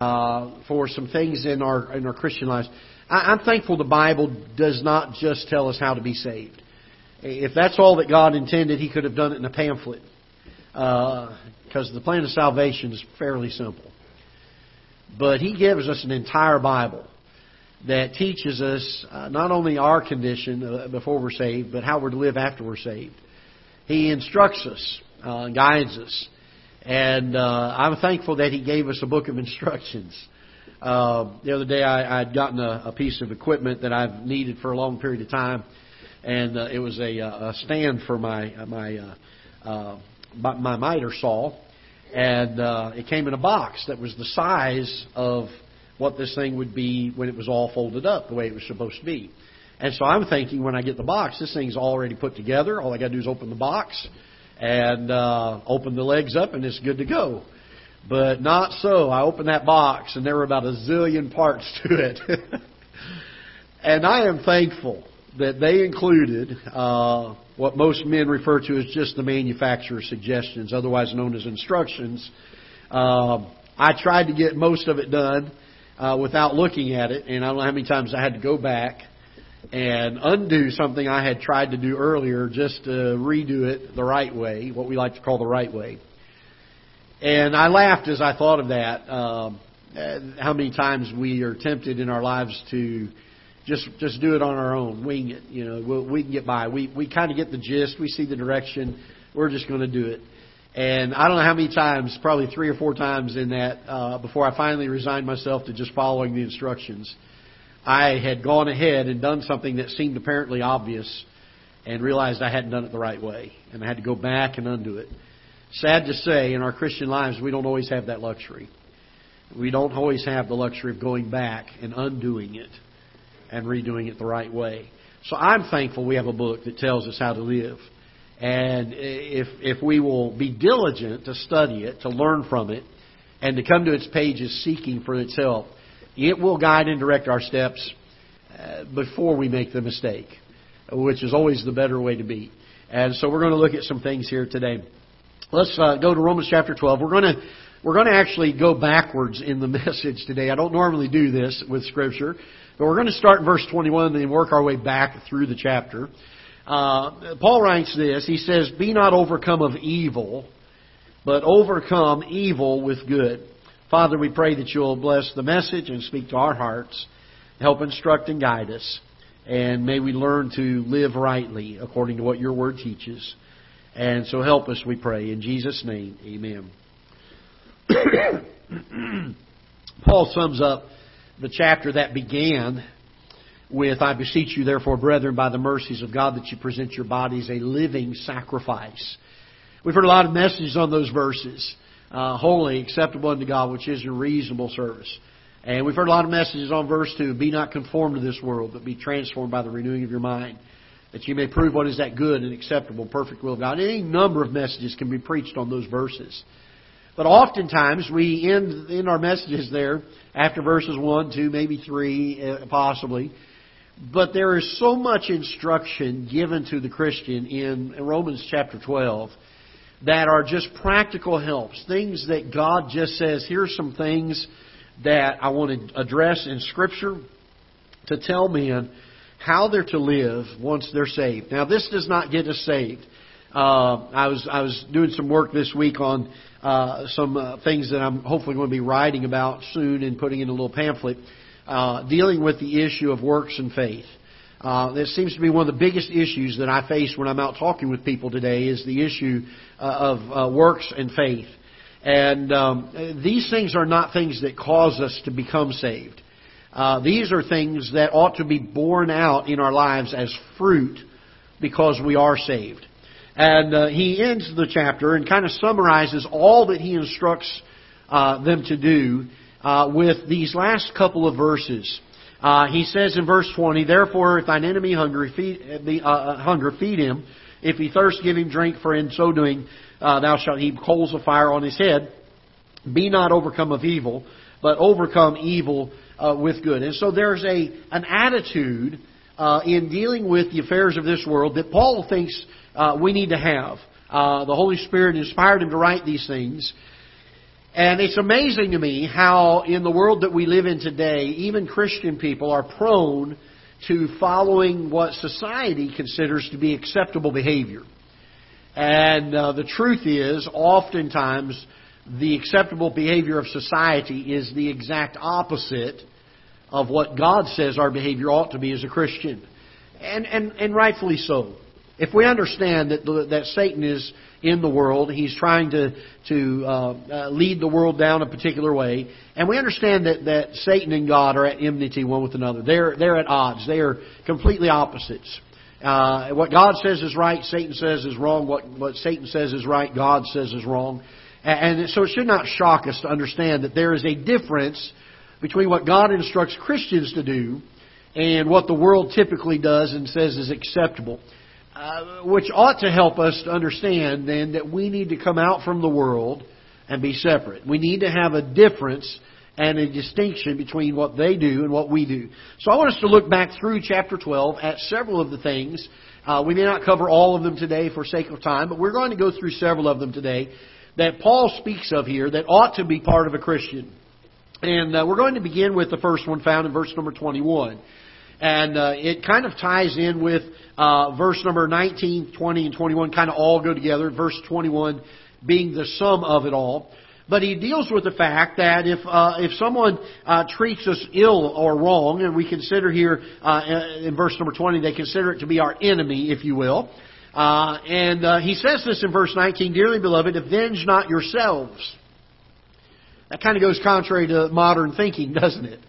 uh, for some things in our in our Christian lives. I, I'm thankful the Bible does not just tell us how to be saved. If that's all that God intended, He could have done it in a pamphlet, because uh, the plan of salvation is fairly simple. But He gives us an entire Bible that teaches us uh, not only our condition uh, before we're saved, but how we're to live after we're saved. He instructs us, uh, guides us, and uh, I'm thankful that he gave us a book of instructions. Uh, the other day, I, I'd gotten a, a piece of equipment that I've needed for a long period of time, and uh, it was a, a stand for my my uh, uh, my miter saw, and uh, it came in a box that was the size of what this thing would be when it was all folded up the way it was supposed to be. And so I'm thinking when I get the box, this thing's already put together. All I got to do is open the box and uh, open the legs up, and it's good to go. But not so. I opened that box, and there were about a zillion parts to it. and I am thankful that they included uh, what most men refer to as just the manufacturer's suggestions, otherwise known as instructions. Uh, I tried to get most of it done uh, without looking at it, and I don't know how many times I had to go back and undo something I had tried to do earlier just to redo it the right way, what we like to call the right way. And I laughed as I thought of that. Um, how many times we are tempted in our lives to just just do it on our own, wing it. You know, we'll, we can get by. We we kind of get the gist. We see the direction. We're just going to do it. And I don't know how many times, probably three or four times in that, uh, before I finally resigned myself to just following the instructions. I had gone ahead and done something that seemed apparently obvious and realized I hadn't done it the right way. And I had to go back and undo it. Sad to say, in our Christian lives, we don't always have that luxury. We don't always have the luxury of going back and undoing it and redoing it the right way. So I'm thankful we have a book that tells us how to live. And if, if we will be diligent to study it, to learn from it, and to come to its pages seeking for its help, it will guide and direct our steps uh, before we make the mistake, which is always the better way to be. And so we're going to look at some things here today. Let's uh, go to Romans chapter 12. We're going to we're going to actually go backwards in the message today. I don't normally do this with Scripture, but we're going to start in verse 21 and then work our way back through the chapter. Uh, Paul writes this. He says, "Be not overcome of evil, but overcome evil with good." Father, we pray that you'll bless the message and speak to our hearts, help instruct and guide us, and may we learn to live rightly according to what your word teaches. And so help us, we pray. In Jesus' name, amen. Paul sums up the chapter that began with, I beseech you, therefore, brethren, by the mercies of God, that you present your bodies a living sacrifice. We've heard a lot of messages on those verses uh, holy, acceptable unto God, which is your reasonable service. And we've heard a lot of messages on verse 2 Be not conformed to this world, but be transformed by the renewing of your mind, that you may prove what is that good and acceptable, perfect will of God. Any number of messages can be preached on those verses. But oftentimes we end in our messages there after verses 1, 2, maybe 3, uh, possibly. But there is so much instruction given to the Christian in Romans chapter 12 that are just practical helps, things that God just says, here's some things that I want to address in Scripture to tell men how they're to live once they're saved. Now, this does not get us saved. Uh, I was I was doing some work this week on uh, some uh, things that I'm hopefully going to be writing about soon and putting in a little pamphlet uh, dealing with the issue of works and faith. Uh, this seems to be one of the biggest issues that I face when I'm out talking with people today is the issue uh, of uh, works and faith. And um, these things are not things that cause us to become saved. Uh, these are things that ought to be borne out in our lives as fruit because we are saved. And uh, he ends the chapter and kind of summarizes all that he instructs uh, them to do uh, with these last couple of verses. Uh, he says in verse 20, Therefore, if thine enemy hunger, feed, uh, uh, hunger, feed him. If he thirst, give him drink, for in so doing uh, thou shalt heap coals of fire on his head. Be not overcome of evil, but overcome evil uh, with good. And so there's a an attitude uh, in dealing with the affairs of this world that Paul thinks we need to have. the Holy Spirit inspired him to write these things. And it's amazing to me how in the world that we live in today, even Christian people are prone to following what society considers to be acceptable behavior. And uh, the truth is, oftentimes, the acceptable behavior of society is the exact opposite of what God says our behavior ought to be as a Christian. And, and, and rightfully so. If we understand that, that Satan is in the world, he's trying to, to uh, uh, lead the world down a particular way, and we understand that, that Satan and God are at enmity one with another. They're, they're at odds. They are completely opposites. Uh, what God says is right, Satan says is wrong. What, what Satan says is right, God says is wrong. And, and so it should not shock us to understand that there is a difference between what God instructs Christians to do and what the world typically does and says is acceptable. Uh, which ought to help us to understand then that we need to come out from the world and be separate. We need to have a difference and a distinction between what they do and what we do. So I want us to look back through chapter 12 at several of the things. Uh, we may not cover all of them today for sake of time, but we're going to go through several of them today that Paul speaks of here that ought to be part of a Christian. And uh, we're going to begin with the first one found in verse number 21. And uh, it kind of ties in with uh, verse number 19, 20, and 21 kind of all go together. Verse 21 being the sum of it all. But he deals with the fact that if uh, if someone uh, treats us ill or wrong, and we consider here uh, in verse number twenty, they consider it to be our enemy, if you will. Uh, and uh, he says this in verse nineteen, "Dearly beloved, avenge not yourselves." That kind of goes contrary to modern thinking, doesn't it?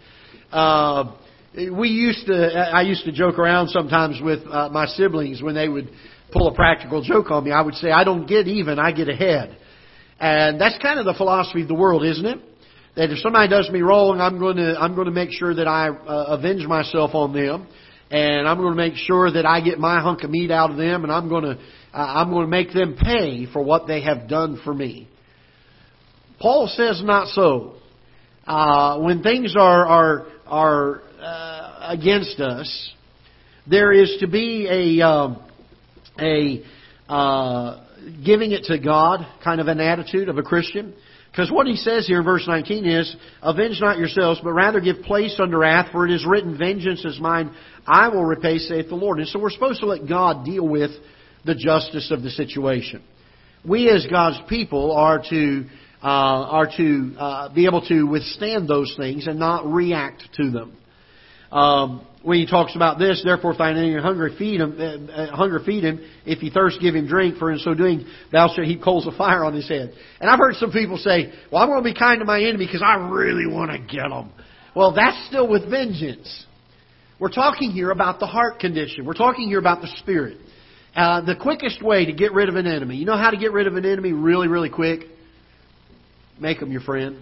We used to, I used to joke around sometimes with uh, my siblings when they would pull a practical joke on me. I would say, I don't get even, I get ahead. And that's kind of the philosophy of the world, isn't it? That if somebody does me wrong, I'm going to, I'm going to make sure that I uh, avenge myself on them. And I'm going to make sure that I get my hunk of meat out of them and I'm going to, uh, I'm going to make them pay for what they have done for me. Paul says not so. Uh, when things are, are, are uh, against us, there is to be a um, a uh, giving it to God kind of an attitude of a Christian. Because what he says here in verse 19 is, Avenge not yourselves, but rather give place under wrath, for it is written, Vengeance is mine, I will repay, saith the Lord. And so we're supposed to let God deal with the justice of the situation. We as God's people are to, uh, are to uh, be able to withstand those things and not react to them. Um, when he talks about this, therefore, if thine enemy hunger, feed him. Uh, uh, hunger, feed him. If he thirst, give him drink. For in so doing, thou shalt heap coals of fire on his head. And I've heard some people say, "Well, I'm going to be kind to my enemy because I really want to get them." Well, that's still with vengeance. We're talking here about the heart condition. We're talking here about the spirit. Uh, the quickest way to get rid of an enemy. You know how to get rid of an enemy really, really quick? Make them your friend.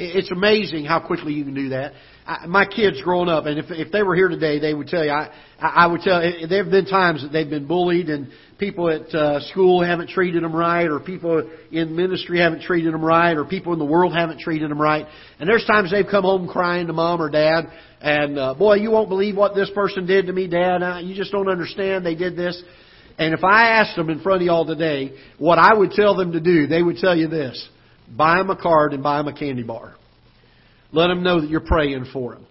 It's amazing how quickly you can do that. I, my kids growing up, and if if they were here today, they would tell you. I I would tell. There have been times that they've been bullied, and people at uh, school haven't treated them right, or people in ministry haven't treated them right, or people in the world haven't treated them right. And there's times they've come home crying to mom or dad, and uh, boy, you won't believe what this person did to me, dad. Uh, you just don't understand. They did this. And if I asked them in front of y'all today what I would tell them to do, they would tell you this buy them a card and buy them a candy bar. Let them know that you're praying for them.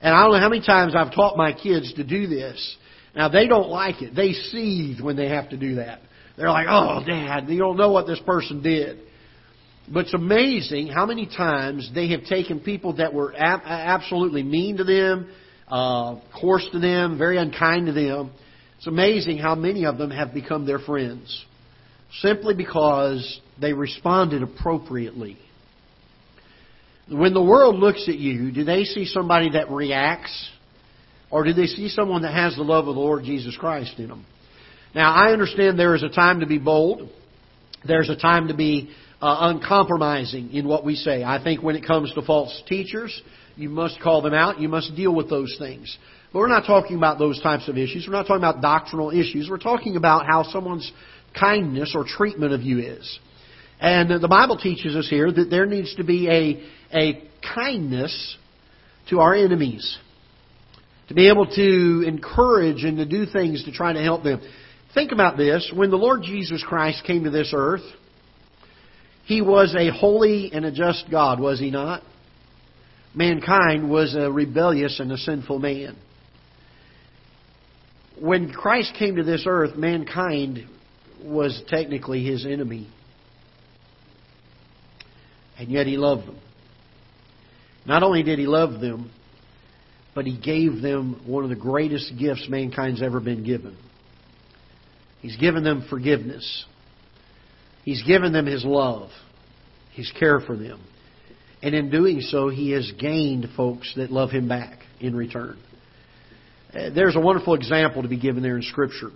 And I don't know how many times I've taught my kids to do this. Now they don't like it. They seethe when they have to do that. They're like, "Oh, Dad, you don't know what this person did." But it's amazing how many times they have taken people that were ab- absolutely mean to them, uh, coarse to them, very unkind to them. It's amazing how many of them have become their friends simply because they responded appropriately. When the world looks at you, do they see somebody that reacts? Or do they see someone that has the love of the Lord Jesus Christ in them? Now, I understand there is a time to be bold. There's a time to be uh, uncompromising in what we say. I think when it comes to false teachers, you must call them out. You must deal with those things. But we're not talking about those types of issues. We're not talking about doctrinal issues. We're talking about how someone's kindness or treatment of you is. And the Bible teaches us here that there needs to be a, a kindness to our enemies. To be able to encourage and to do things to try to help them. Think about this. When the Lord Jesus Christ came to this earth, He was a holy and a just God, was he not? Mankind was a rebellious and a sinful man. When Christ came to this earth, mankind was technically his enemy. And yet he loved them. Not only did he love them, but he gave them one of the greatest gifts mankind's ever been given. He's given them forgiveness. He's given them his love, his care for them. And in doing so, he has gained folks that love him back in return. Uh, there's a wonderful example to be given there in Scripture.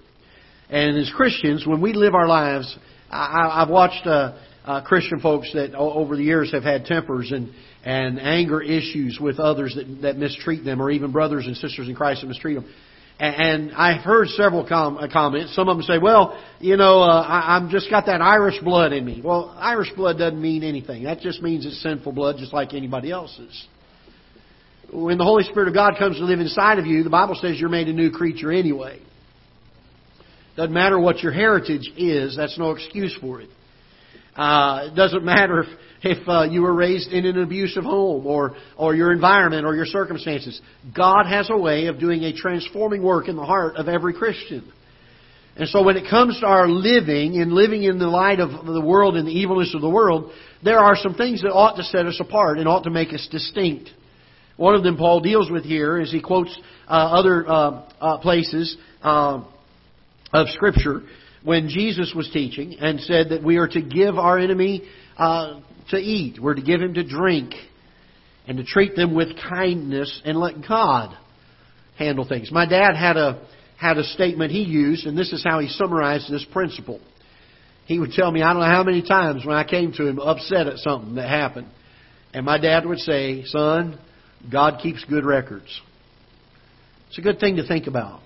And as Christians, when we live our lives, I, have watched uh, uh, Christian folks that over the years have had tempers and, and anger issues with others that, that mistreat them, or even brothers and sisters in Christ that mistreat them. And I've heard several com- uh, comments. Some of them say, "Well, you know, uh, I, I'm just got that Irish blood in me." Well, Irish blood doesn't mean anything. That just means it's sinful blood, just like anybody else's. When the Holy Spirit of God comes to live inside of you, the Bible says you're made a new creature anyway. Doesn't matter what your heritage is. That's no excuse for it. Uh, it doesn't matter if, if uh, you were raised in an abusive home or, or your environment or your circumstances. God has a way of doing a transforming work in the heart of every Christian. And so when it comes to our living and living in the light of the world and the evilness of the world, there are some things that ought to set us apart and ought to make us distinct. One of them Paul deals with here as he quotes uh, other uh, uh, places uh, of Scripture when Jesus was teaching and said that we are to give our enemy uh, to eat, we're to give him to drink, and to treat them with kindness and let God handle things. My dad had a had a statement he used, and this is how he summarized this principle. He would tell me, I don't know how many times when I came to him upset at something that happened, and my dad would say, "Son, God keeps good records." It's a good thing to think about.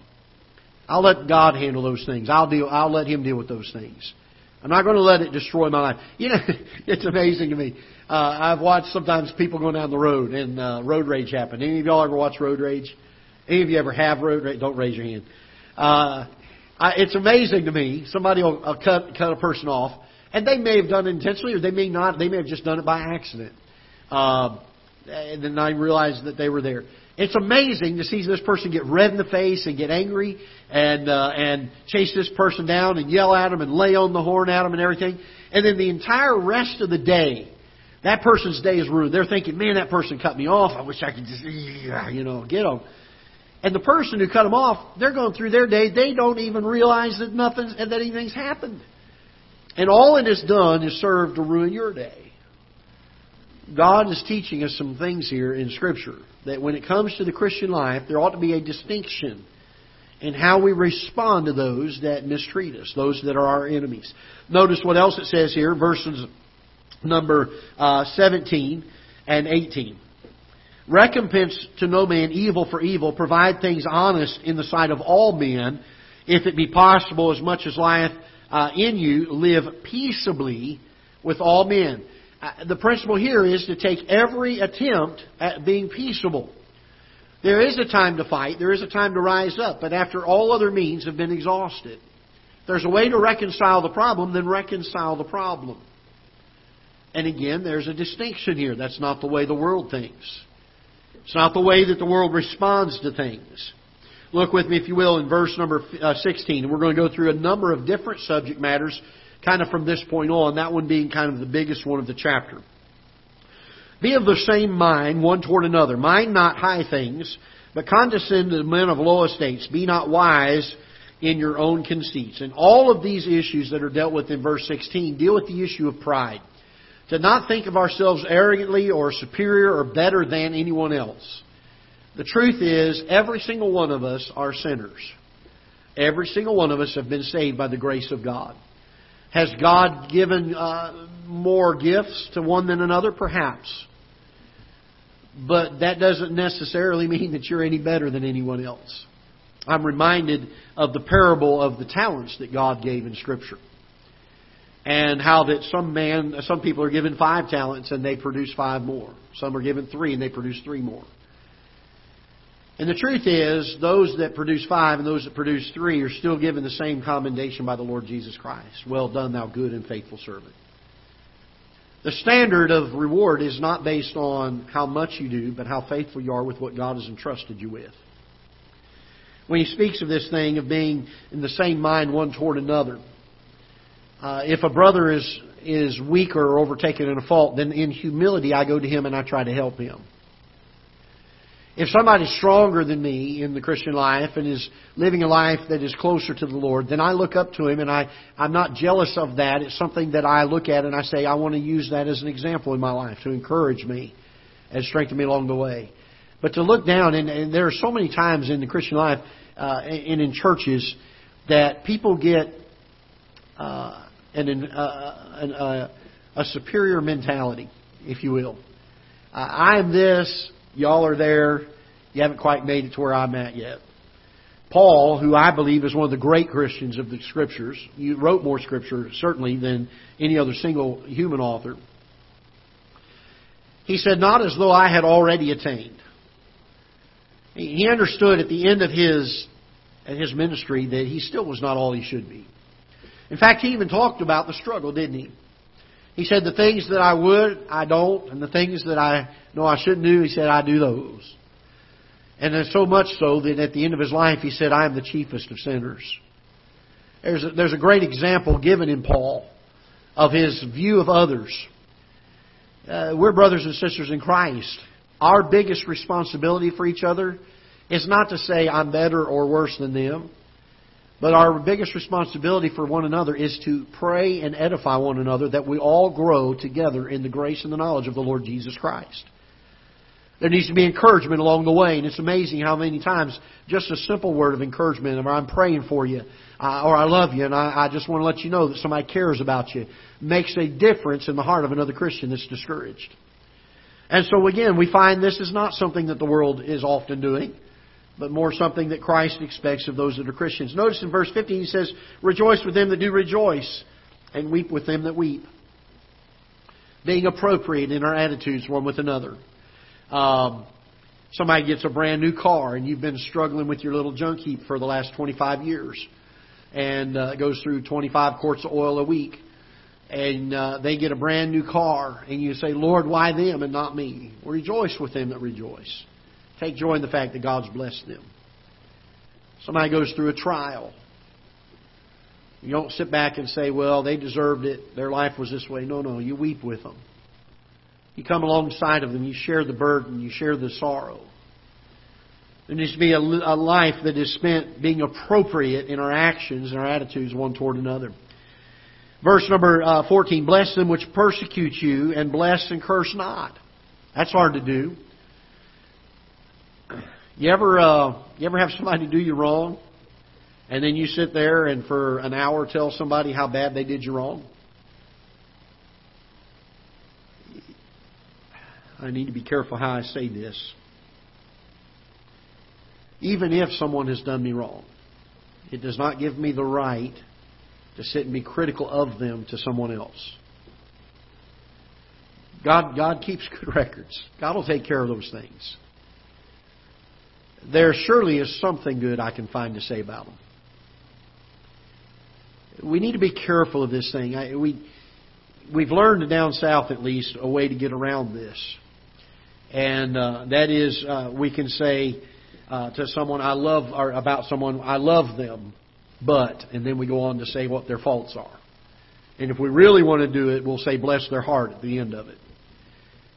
I'll let God handle those things. I'll deal. I'll let Him deal with those things. I'm not going to let it destroy my life. You know, it's amazing to me. Uh, I've watched sometimes people going down the road and uh, road rage happen. Any of y'all ever watch road rage? Any of you ever have road rage? Don't raise your hand. Uh, I, it's amazing to me. Somebody will uh, cut cut a person off, and they may have done it intentionally, or they may not. They may have just done it by accident. Uh, and then I realized that they were there. It's amazing to see this person get red in the face and get angry and uh, and chase this person down and yell at them and lay on the horn at them and everything. And then the entire rest of the day, that person's day is ruined. They're thinking, "Man, that person cut me off. I wish I could just, you know, get them." And the person who cut them off, they're going through their day. They don't even realize that nothing, that anything's happened. And all it has done is serve to ruin your day. God is teaching us some things here in Scripture that when it comes to the Christian life, there ought to be a distinction in how we respond to those that mistreat us, those that are our enemies. Notice what else it says here, verses number uh, 17 and 18. Recompense to no man evil for evil, provide things honest in the sight of all men, if it be possible, as much as lieth uh, in you, live peaceably with all men. Uh, the principle here is to take every attempt at being peaceable. There is a time to fight, there is a time to rise up, but after all other means have been exhausted. If there's a way to reconcile the problem, then reconcile the problem. And again, there's a distinction here. That's not the way the world thinks. It's not the way that the world responds to things. Look with me, if you will, in verse number uh, 16. We're going to go through a number of different subject matters kind of from this point on, that one being kind of the biggest one of the chapter. Be of the same mind one toward another. Mind not high things, but condescend to men of low estates. Be not wise in your own conceits. And all of these issues that are dealt with in verse 16 deal with the issue of pride. To not think of ourselves arrogantly or superior or better than anyone else. The truth is, every single one of us are sinners. Every single one of us have been saved by the grace of God. Has God given uh, more gifts to one than another? Perhaps. But that doesn't necessarily mean that you're any better than anyone else. I'm reminded of the parable of the talents that God gave in Scripture. And how that some man, some people are given five talents and they produce five more. Some are given three and they produce three more. And the truth is, those that produce five and those that produce three are still given the same commendation by the Lord Jesus Christ. Well done, thou good and faithful servant. The standard of reward is not based on how much you do, but how faithful you are with what God has entrusted you with. When he speaks of this thing of being in the same mind one toward another, uh, if a brother is is weaker or overtaken in a fault, then in humility I go to him and I try to help him. If somebody's stronger than me in the Christian life and is living a life that is closer to the Lord, then I look up to him and I, I'm not jealous of that. It's something that I look at and I say, I want to use that as an example in my life to encourage me and strengthen me along the way. But to look down, and, and there are so many times in the Christian life uh, and in churches that people get uh, an, uh, an, uh, a superior mentality, if you will. Uh, I am this, Y'all are there. You haven't quite made it to where I'm at yet. Paul, who I believe is one of the great Christians of the Scriptures, you wrote more Scripture certainly than any other single human author. He said, "Not as though I had already attained." He understood at the end of his his ministry that he still was not all he should be. In fact, he even talked about the struggle, didn't he? He said, The things that I would, I don't, and the things that I know I shouldn't do, he said, I do those. And there's so much so that at the end of his life, he said, I am the chiefest of sinners. There's a, there's a great example given in Paul of his view of others. Uh, we're brothers and sisters in Christ. Our biggest responsibility for each other is not to say I'm better or worse than them. But our biggest responsibility for one another is to pray and edify one another that we all grow together in the grace and the knowledge of the Lord Jesus Christ. There needs to be encouragement along the way, and it's amazing how many times just a simple word of encouragement, or I'm praying for you, uh, or I love you, and I, I just want to let you know that somebody cares about you, makes a difference in the heart of another Christian that's discouraged. And so again, we find this is not something that the world is often doing but more something that Christ expects of those that are Christians. Notice in verse 15 he says, Rejoice with them that do rejoice, and weep with them that weep. Being appropriate in our attitudes one with another. Um, somebody gets a brand new car, and you've been struggling with your little junk heap for the last 25 years, and uh, goes through 25 quarts of oil a week. And uh, they get a brand new car, and you say, Lord, why them and not me? rejoice with them that rejoice. Take joy in the fact that God's blessed them. Somebody goes through a trial. You don't sit back and say, well, they deserved it. Their life was this way. No, no. You weep with them. You come alongside of them. You share the burden. You share the sorrow. There needs to be a, life that is spent being appropriate in our actions and our attitudes one toward another. Verse number uh, 14 Bless them which persecute you, and bless and curse not. That's hard to do. You ever uh, you ever have somebody do you wrong, and then you sit there and for an hour tell somebody how bad they did you wrong? I need to be careful how I say this. Even if someone has done me wrong, it does not give me the right to sit and be critical of them to someone else. God, God keeps good records. God will take care of those things there surely is something good I can find to say about them. We need to be careful of this thing. I, we, we've learned down south, at least, a way to get around this. And uh, that is, uh, we can say uh, to someone, I love, or about someone, I love them, but, and then we go on to say what their faults are. And if we really want to do it, we'll say, bless their heart at the end of it.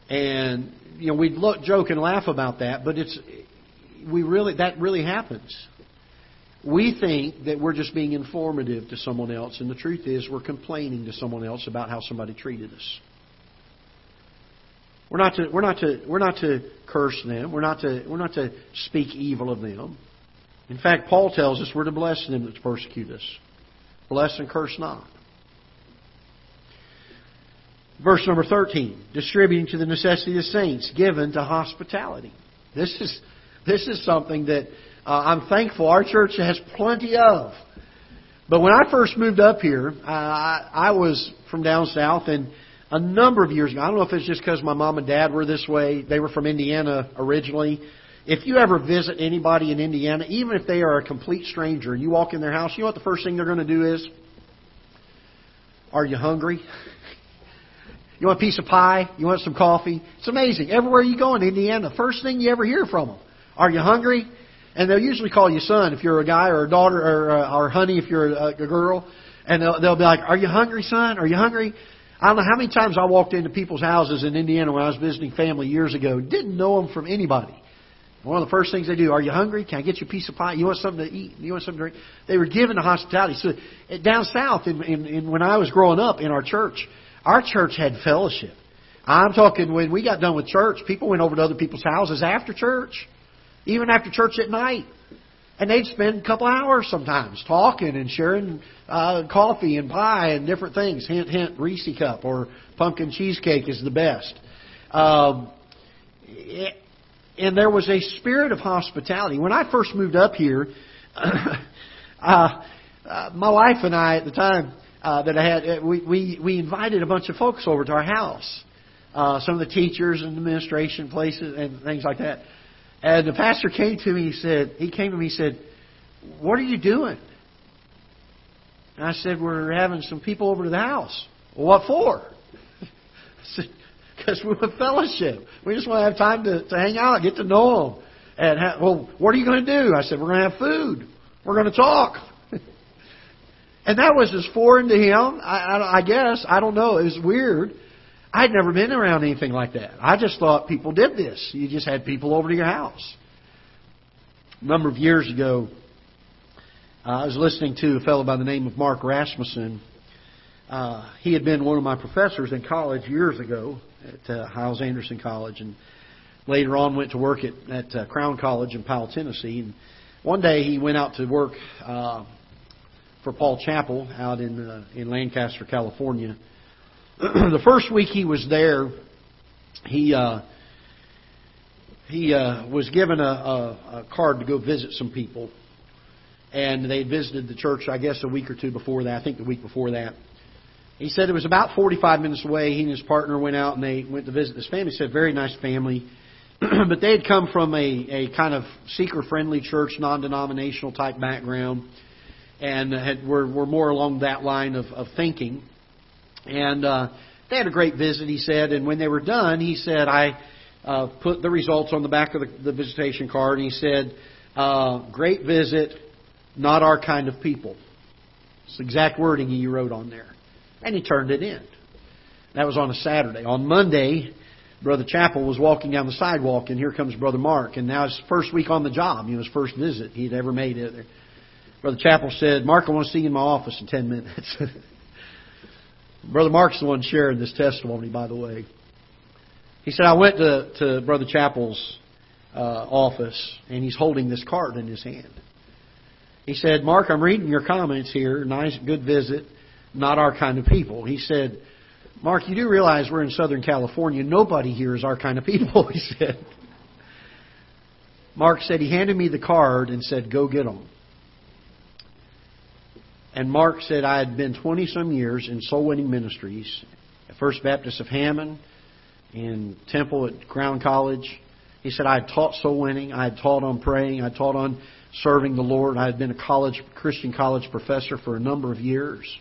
And, you know, we look, joke and laugh about that, but it's, we really that really happens. We think that we're just being informative to someone else, and the truth is we're complaining to someone else about how somebody treated us. We're not to we're not to we're not to curse them. We're not to we're not to speak evil of them. In fact, Paul tells us we're to bless them that persecute us. Bless and curse not. Verse number 13, distributing to the necessity of saints, given to hospitality. This is this is something that uh, I'm thankful our church has plenty of. But when I first moved up here, I, I was from down south, and a number of years ago, I don't know if it's just because my mom and dad were this way. They were from Indiana originally. If you ever visit anybody in Indiana, even if they are a complete stranger, and you walk in their house, you know what the first thing they're going to do is? Are you hungry? You want a piece of pie? You want some coffee? It's amazing. Everywhere you go in Indiana, the first thing you ever hear from them, are you hungry? And they'll usually call you son if you're a guy, or a daughter, or, uh, or honey if you're a, a girl. And they'll, they'll be like, "Are you hungry, son? Are you hungry?" I don't know how many times I walked into people's houses in Indiana when I was visiting family years ago. Didn't know them from anybody. One of the first things they do, are you hungry? Can I get you a piece of pie? You want something to eat? You want something to drink? They were given the hospitality. So down south, in, in, in when I was growing up in our church, our church had fellowship. I'm talking when we got done with church, people went over to other people's houses after church, even after church at night. And they'd spend a couple hours sometimes talking and sharing uh, coffee and pie and different things. Hint, hint, Reese cup or pumpkin cheesecake is the best. Um, it, and there was a spirit of hospitality. When I first moved up here, uh, uh, my wife and I at the time uh, that I had, uh, we, we we invited a bunch of folks over to our house. Uh, some of the teachers and administration places and things like that. And the pastor came to me. He said, he came to me. He said, "What are you doing?" And I said, "We're having some people over to the house." Well, what for? I said, because we want fellowship. We just want to have time to, to hang out, get to know them. And ha- well, what are you going to do? I said, we're going to have food. We're going to talk. and that was as foreign to him. I, I, I guess I don't know. It was weird. I'd never been around anything like that. I just thought people did this. You just had people over to your house. A number of years ago, uh, I was listening to a fellow by the name of Mark Rasmussen. Uh, he had been one of my professors in college years ago, at uh, Hyles Anderson College, and later on went to work at, at uh, Crown College in Powell, Tennessee. And one day he went out to work uh, for Paul Chappell out in uh, in Lancaster, California. the first week he was there, he uh, he uh, was given a, a, a card to go visit some people, and they had visited the church, I guess, a week or two before that. I think the week before that. He said it was about 45 minutes away. He and his partner went out and they went to visit this family. He said, very nice family. but they had come from a, a kind of seeker friendly church, non denominational type background, and had, were, were more along that line of, of thinking. And uh, they had a great visit, he said. And when they were done, he said, I uh, put the results on the back of the, the visitation card. And he said, uh, Great visit, not our kind of people. It's the exact wording he wrote on there. And he turned it in. That was on a Saturday. On Monday, Brother Chappell was walking down the sidewalk, and here comes Brother Mark. And now his first week on the job, you know, his first visit he'd ever made it. Brother Chappell said, Mark, I want to see you in my office in 10 minutes. Brother Mark's the one sharing this testimony, by the way. He said, I went to, to Brother Chappell's uh, office, and he's holding this card in his hand. He said, Mark, I'm reading your comments here. Nice, good visit not our kind of people. He said, Mark, you do realize we're in Southern California. Nobody here is our kind of people, he said. Mark said he handed me the card and said, Go get them. And Mark said, I had been 20 some years in soul winning ministries at First Baptist of Hammond, in Temple at Crown College. He said, I had taught soul winning, I had taught on praying, I taught on serving the Lord. I had been a college Christian college professor for a number of years.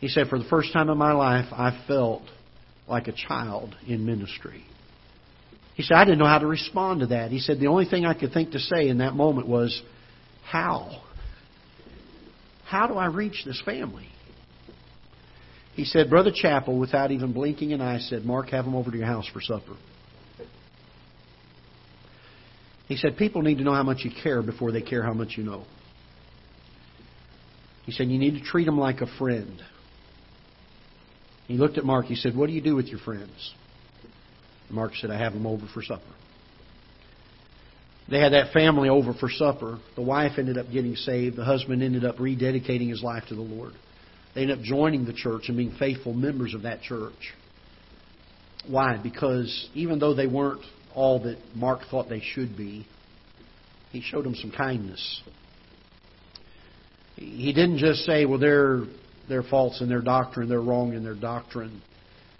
He said, For the first time in my life, I felt like a child in ministry. He said, I didn't know how to respond to that. He said, The only thing I could think to say in that moment was, How? How do I reach this family? He said, Brother Chappell, without even blinking an eye, said, Mark, have them over to your house for supper. He said, People need to know how much you care before they care how much you know. He said, You need to treat them like a friend. He looked at Mark. He said, What do you do with your friends? Mark said, I have them over for supper. They had that family over for supper. The wife ended up getting saved. The husband ended up rededicating his life to the Lord. They ended up joining the church and being faithful members of that church. Why? Because even though they weren't all that Mark thought they should be, he showed them some kindness. He didn't just say, well, they're they're false in their doctrine, they're wrong in their doctrine,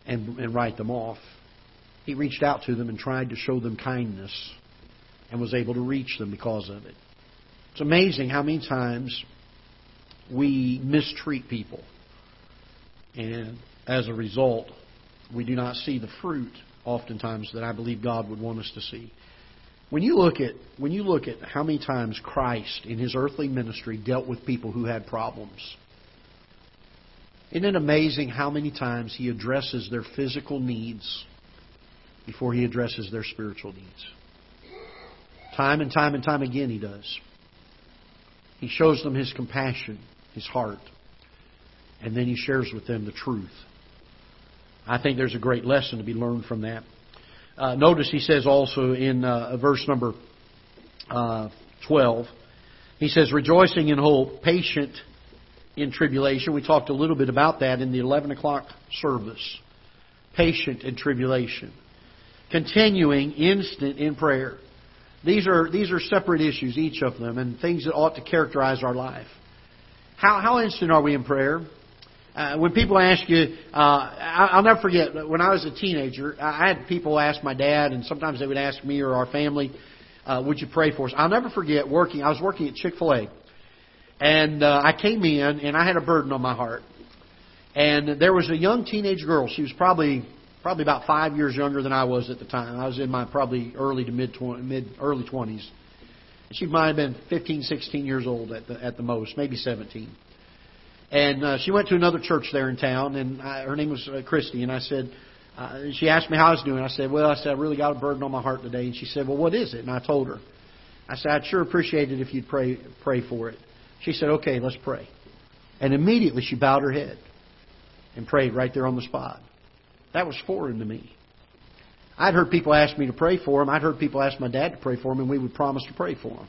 and, and write them off. He reached out to them and tried to show them kindness and was able to reach them because of it. It's amazing how many times we mistreat people. And as a result, We do not see the fruit oftentimes that I believe God would want us to see. When you look at when you look at how many times Christ in his earthly ministry dealt with people who had problems, isn't it amazing how many times he addresses their physical needs before he addresses their spiritual needs? Time and time and time again he does. He shows them his compassion, his heart, and then he shares with them the truth. I think there's a great lesson to be learned from that. Uh, notice he says also in uh, verse number uh, 12, he says, rejoicing in hope, patient in tribulation. We talked a little bit about that in the 11 o'clock service. Patient in tribulation. Continuing instant in prayer. These are, these are separate issues, each of them, and things that ought to characterize our life. How, how instant are we in prayer? Uh, when people ask you, uh, I, will never forget when I was a teenager. I had people ask my dad, and sometimes they would ask me or our family, uh, "Would you pray for us?" I'll never forget working. I was working at Chick Fil A, and uh, I came in and I had a burden on my heart. And there was a young teenage girl. She was probably probably about five years younger than I was at the time. I was in my probably early to mid mid early twenties. She might have been 15, 16 years old at the at the most, maybe 17. And uh, she went to another church there in town, and I, her name was uh, Christy. And I said, uh, she asked me how I was doing. I said, well, I said I really got a burden on my heart today. And she said, well, what is it? And I told her. I said, I'd sure appreciate it if you'd pray pray for it. She said, okay, let's pray. And immediately she bowed her head and prayed right there on the spot. That was foreign to me. I'd heard people ask me to pray for them. I'd heard people ask my dad to pray for them, and we would promise to pray for them.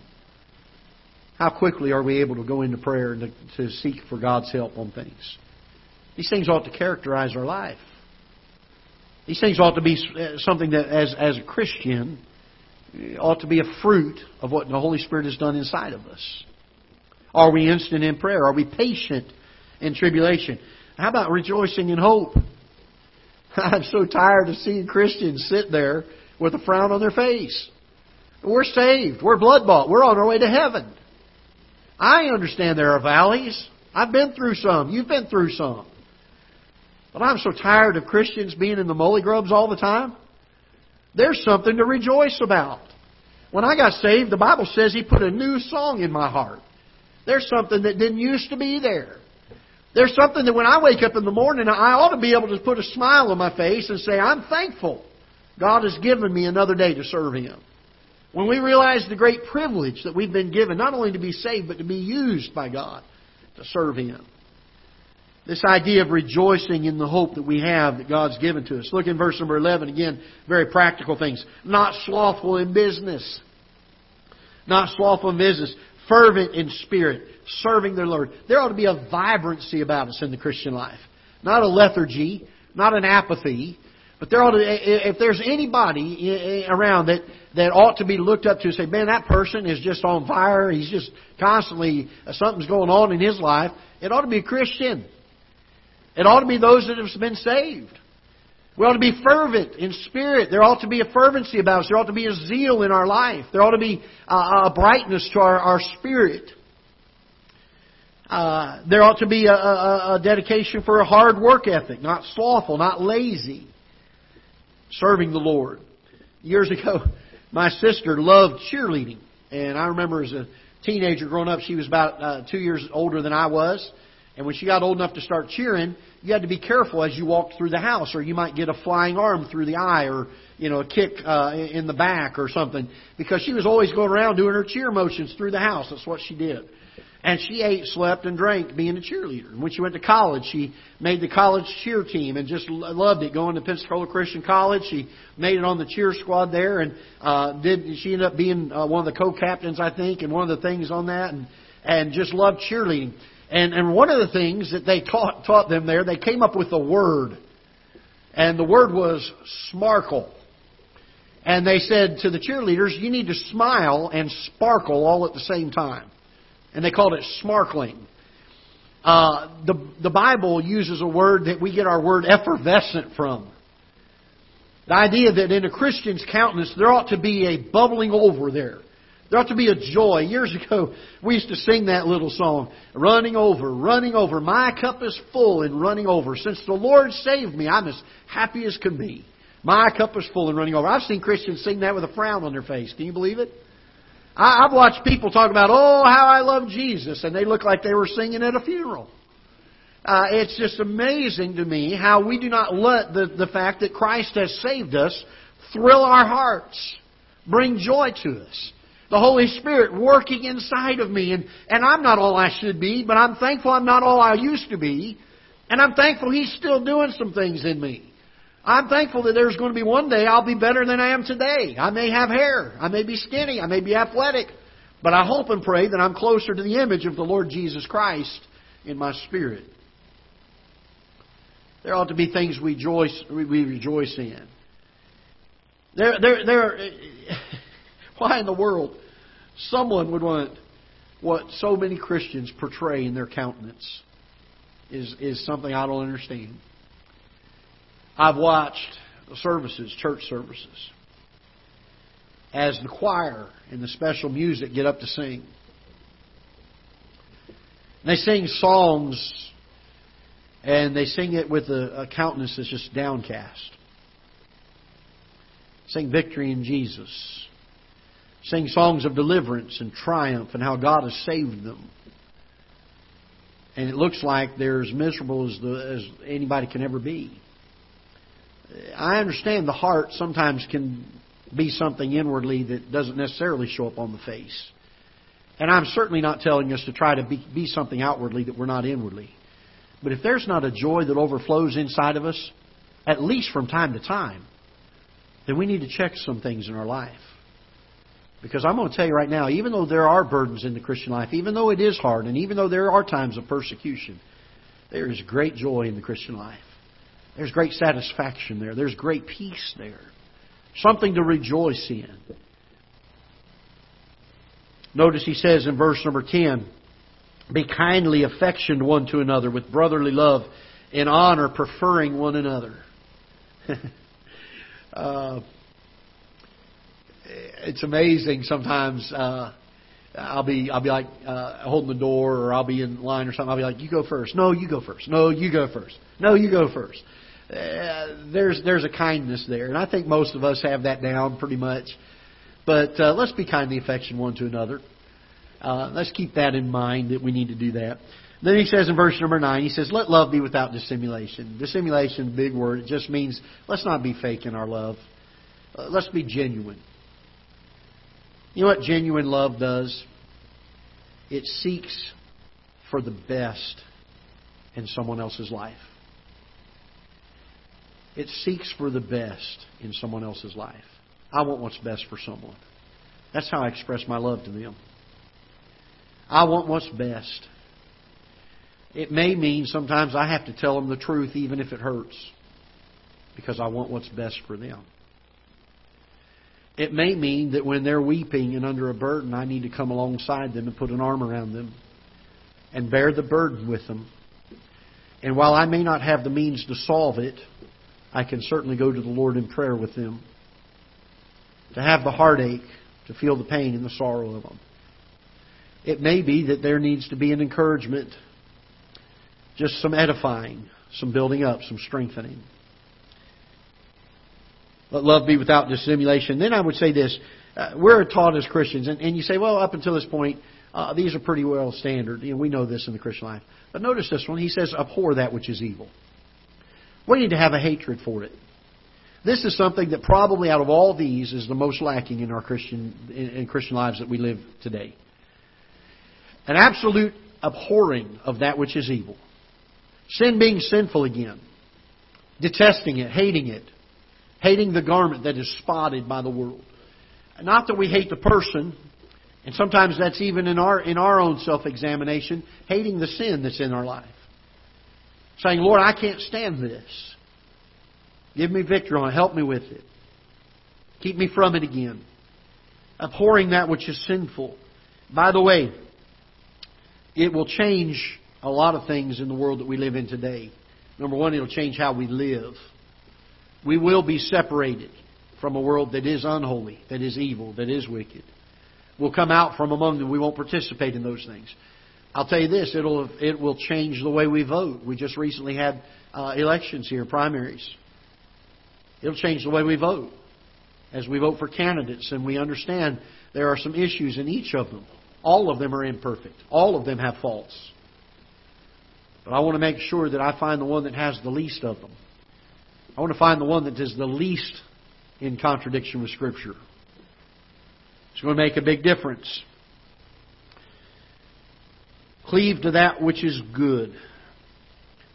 How quickly are we able to go into prayer and to, to seek for God's help on things? These things ought to characterize our life. These things ought to be uh, something that, as, as a Christian, ought to be a fruit of what the Holy Spirit has done inside of us. Are we instant in prayer? Are we patient in tribulation? How about rejoicing in hope? I'm so tired of seeing Christians sit there with a frown on their face. We're saved. We're blood bought. We're on our way to heaven. I understand there are valleys. I've been through some. You've been through some. But I'm so tired of Christians being in the molly grubs all the time. There's something to rejoice about. When I got saved, the Bible says He put a new song in my heart. There's something that didn't used to be there. There's something that when I wake up in the morning, I ought to be able to put a smile on my face and say, I'm thankful. God has given me another day to serve Him. When we realize the great privilege that we've been given, not only to be saved, but to be used by God to serve Him. This idea of rejoicing in the hope that we have that God's given to us. Look in verse number 11 again, very practical things. Not slothful in business. Not slothful in business. Fervent in spirit. Serving their Lord. There ought to be a vibrancy about us in the Christian life. Not a lethargy. Not an apathy. But there ought to, if there's anybody around that, that ought to be looked up to and say, man, that person is just on fire. He's just constantly, uh, something's going on in his life. It ought to be a Christian. It ought to be those that have been saved. We ought to be fervent in spirit. There ought to be a fervency about us. There ought to be a zeal in our life. There ought to be a, brightness to our, our spirit. Uh, there ought to be a, a, a dedication for a hard work ethic, not slothful, not lazy serving the Lord. Years ago, my sister loved cheerleading. And I remember as a teenager growing up, she was about uh, two years older than I was. And when she got old enough to start cheering, you had to be careful as you walked through the house, or you might get a flying arm through the eye, or you know a kick uh, in the back, or something, because she was always going around doing her cheer motions through the house. That's what she did. And she ate, slept, and drank being a cheerleader. And when she went to college, she made the college cheer team and just loved it. Going to Pensacola Christian College, she made it on the cheer squad there, and uh, did she ended up being uh, one of the co-captains, I think, and one of the things on that, and and just loved cheerleading. And and one of the things that they taught taught them there, they came up with a word, and the word was smarkle. And they said to the cheerleaders, you need to smile and sparkle all at the same time and they called it smarkling. Uh, the, the Bible uses a word that we get our word effervescent from. The idea that in a Christian's countenance there ought to be a bubbling over there. There ought to be a joy. Years ago, we used to sing that little song, running over, running over. My cup is full and running over. Since the Lord saved me, I'm as happy as can be. My cup is full and running over. I've seen Christians sing that with a frown on their face. Can you believe it? I, have watched people talk about, oh, how I love Jesus, and they look like they were singing at a funeral. Uh, it's just amazing to me how we do not let the, the fact that Christ has saved us thrill our hearts, bring joy to us. The Holy Spirit working inside of me, and, and I'm not all I should be, but I'm thankful I'm not all I used to be, and I'm thankful He's still doing some things in me. I'm thankful that there's going to be one day I'll be better than I am today. I may have hair. I may be skinny. I may be athletic. But I hope and pray that I'm closer to the image of the Lord Jesus Christ in my spirit. There ought to be things we rejoice, we rejoice in. There, there, there. Why in the world someone would want what so many Christians portray in their countenance is, is something I don't understand. I've watched the services, church services, as the choir and the special music get up to sing. And they sing songs, and they sing it with a, a countenance that's just downcast. Sing victory in Jesus. Sing songs of deliverance and triumph and how God has saved them. And it looks like they're as miserable as, the, as anybody can ever be. I understand the heart sometimes can be something inwardly that doesn't necessarily show up on the face. And I'm certainly not telling us to try to be, be something outwardly that we're not inwardly. But if there's not a joy that overflows inside of us, at least from time to time, then we need to check some things in our life. Because I'm going to tell you right now, even though there are burdens in the Christian life, even though it is hard, and even though there are times of persecution, there is great joy in the Christian life. There's great satisfaction there. There's great peace there. Something to rejoice in. Notice he says in verse number 10 Be kindly affectioned one to another with brotherly love, in honor, preferring one another. uh, it's amazing sometimes. Uh, I'll be I'll be like uh, holding the door, or I'll be in line or something. I'll be like, "You go first. No, you go first. No, you go first. No, you go first. Uh, there's there's a kindness there, and I think most of us have that down pretty much. But uh, let's be kindly affectionate one to another. Uh, let's keep that in mind that we need to do that. Then he says in verse number nine, he says, "Let love be without dissimulation." Dissimulation, big word. It just means let's not be fake in our love. Uh, let's be genuine. You know what genuine love does? It seeks for the best in someone else's life. It seeks for the best in someone else's life. I want what's best for someone. That's how I express my love to them. I want what's best. It may mean sometimes I have to tell them the truth even if it hurts because I want what's best for them. It may mean that when they're weeping and under a burden, I need to come alongside them and put an arm around them and bear the burden with them. And while I may not have the means to solve it, I can certainly go to the Lord in prayer with them. To have the heartache, to feel the pain and the sorrow of them. It may be that there needs to be an encouragement, just some edifying, some building up, some strengthening. Let love be without dissimulation. Then I would say this. Uh, we're taught as Christians, and, and, you say, well, up until this point, uh, these are pretty well standard. You know, we know this in the Christian life. But notice this one. He says, abhor that which is evil. We need to have a hatred for it. This is something that probably out of all these is the most lacking in our Christian in, in Christian lives that we live today. An absolute abhorring of that which is evil. Sin being sinful again. Detesting it, hating it. Hating the garment that is spotted by the world. Not that we hate the person, and sometimes that's even in our in our own self examination, hating the sin that's in our life saying, Lord, I can't stand this. Give me victory on it. Help me with it. Keep me from it again. Abhorring that which is sinful. By the way, it will change a lot of things in the world that we live in today. Number one, it'll change how we live. We will be separated from a world that is unholy, that is evil, that is wicked. We'll come out from among them. We won't participate in those things. I'll tell you this: it'll it will change the way we vote. We just recently had uh, elections here, primaries. It'll change the way we vote as we vote for candidates, and we understand there are some issues in each of them. All of them are imperfect. All of them have faults. But I want to make sure that I find the one that has the least of them. I want to find the one that is the least in contradiction with Scripture. It's going to make a big difference. Cleave to that which is good.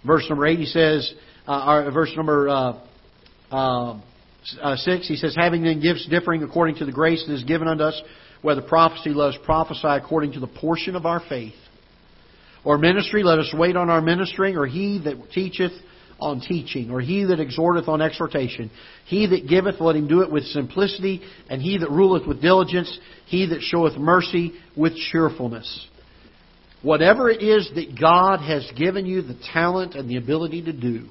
Verse number 8, he says, uh, or verse number uh, uh, uh, 6, he says, Having then gifts differing according to the grace that is given unto us, whether prophecy, let us prophesy according to the portion of our faith. Or ministry, let us wait on our ministering, or he that teacheth on teaching, or he that exhorteth on exhortation. He that giveth, let him do it with simplicity, and he that ruleth with diligence, he that showeth mercy with cheerfulness. Whatever it is that God has given you the talent and the ability to do,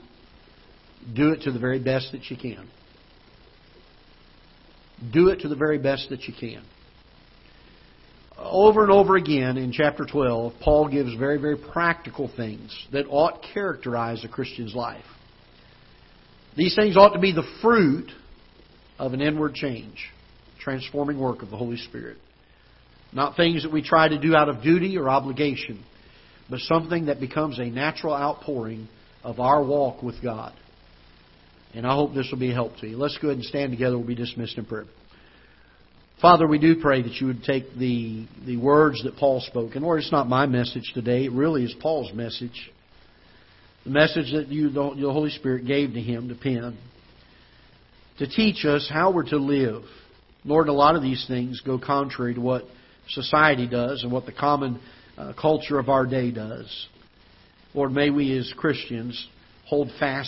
do it to the very best that you can. Do it to the very best that you can. Over and over again in chapter 12, Paul gives very, very practical things that ought characterize a Christian's life. These things ought to be the fruit of an inward change, transforming work of the Holy Spirit. Not things that we try to do out of duty or obligation, but something that becomes a natural outpouring of our walk with God. And I hope this will be a help to you. Let's go ahead and stand together. We'll be dismissed in prayer. Father, we do pray that you would take the, the words that Paul spoke. And Lord, it's not my message today. It really is Paul's message. The message that you, the Holy Spirit gave to him to pen. To teach us how we're to live. Lord, a lot of these things go contrary to what society does and what the common uh, culture of our day does. Lord, may we as Christians hold fast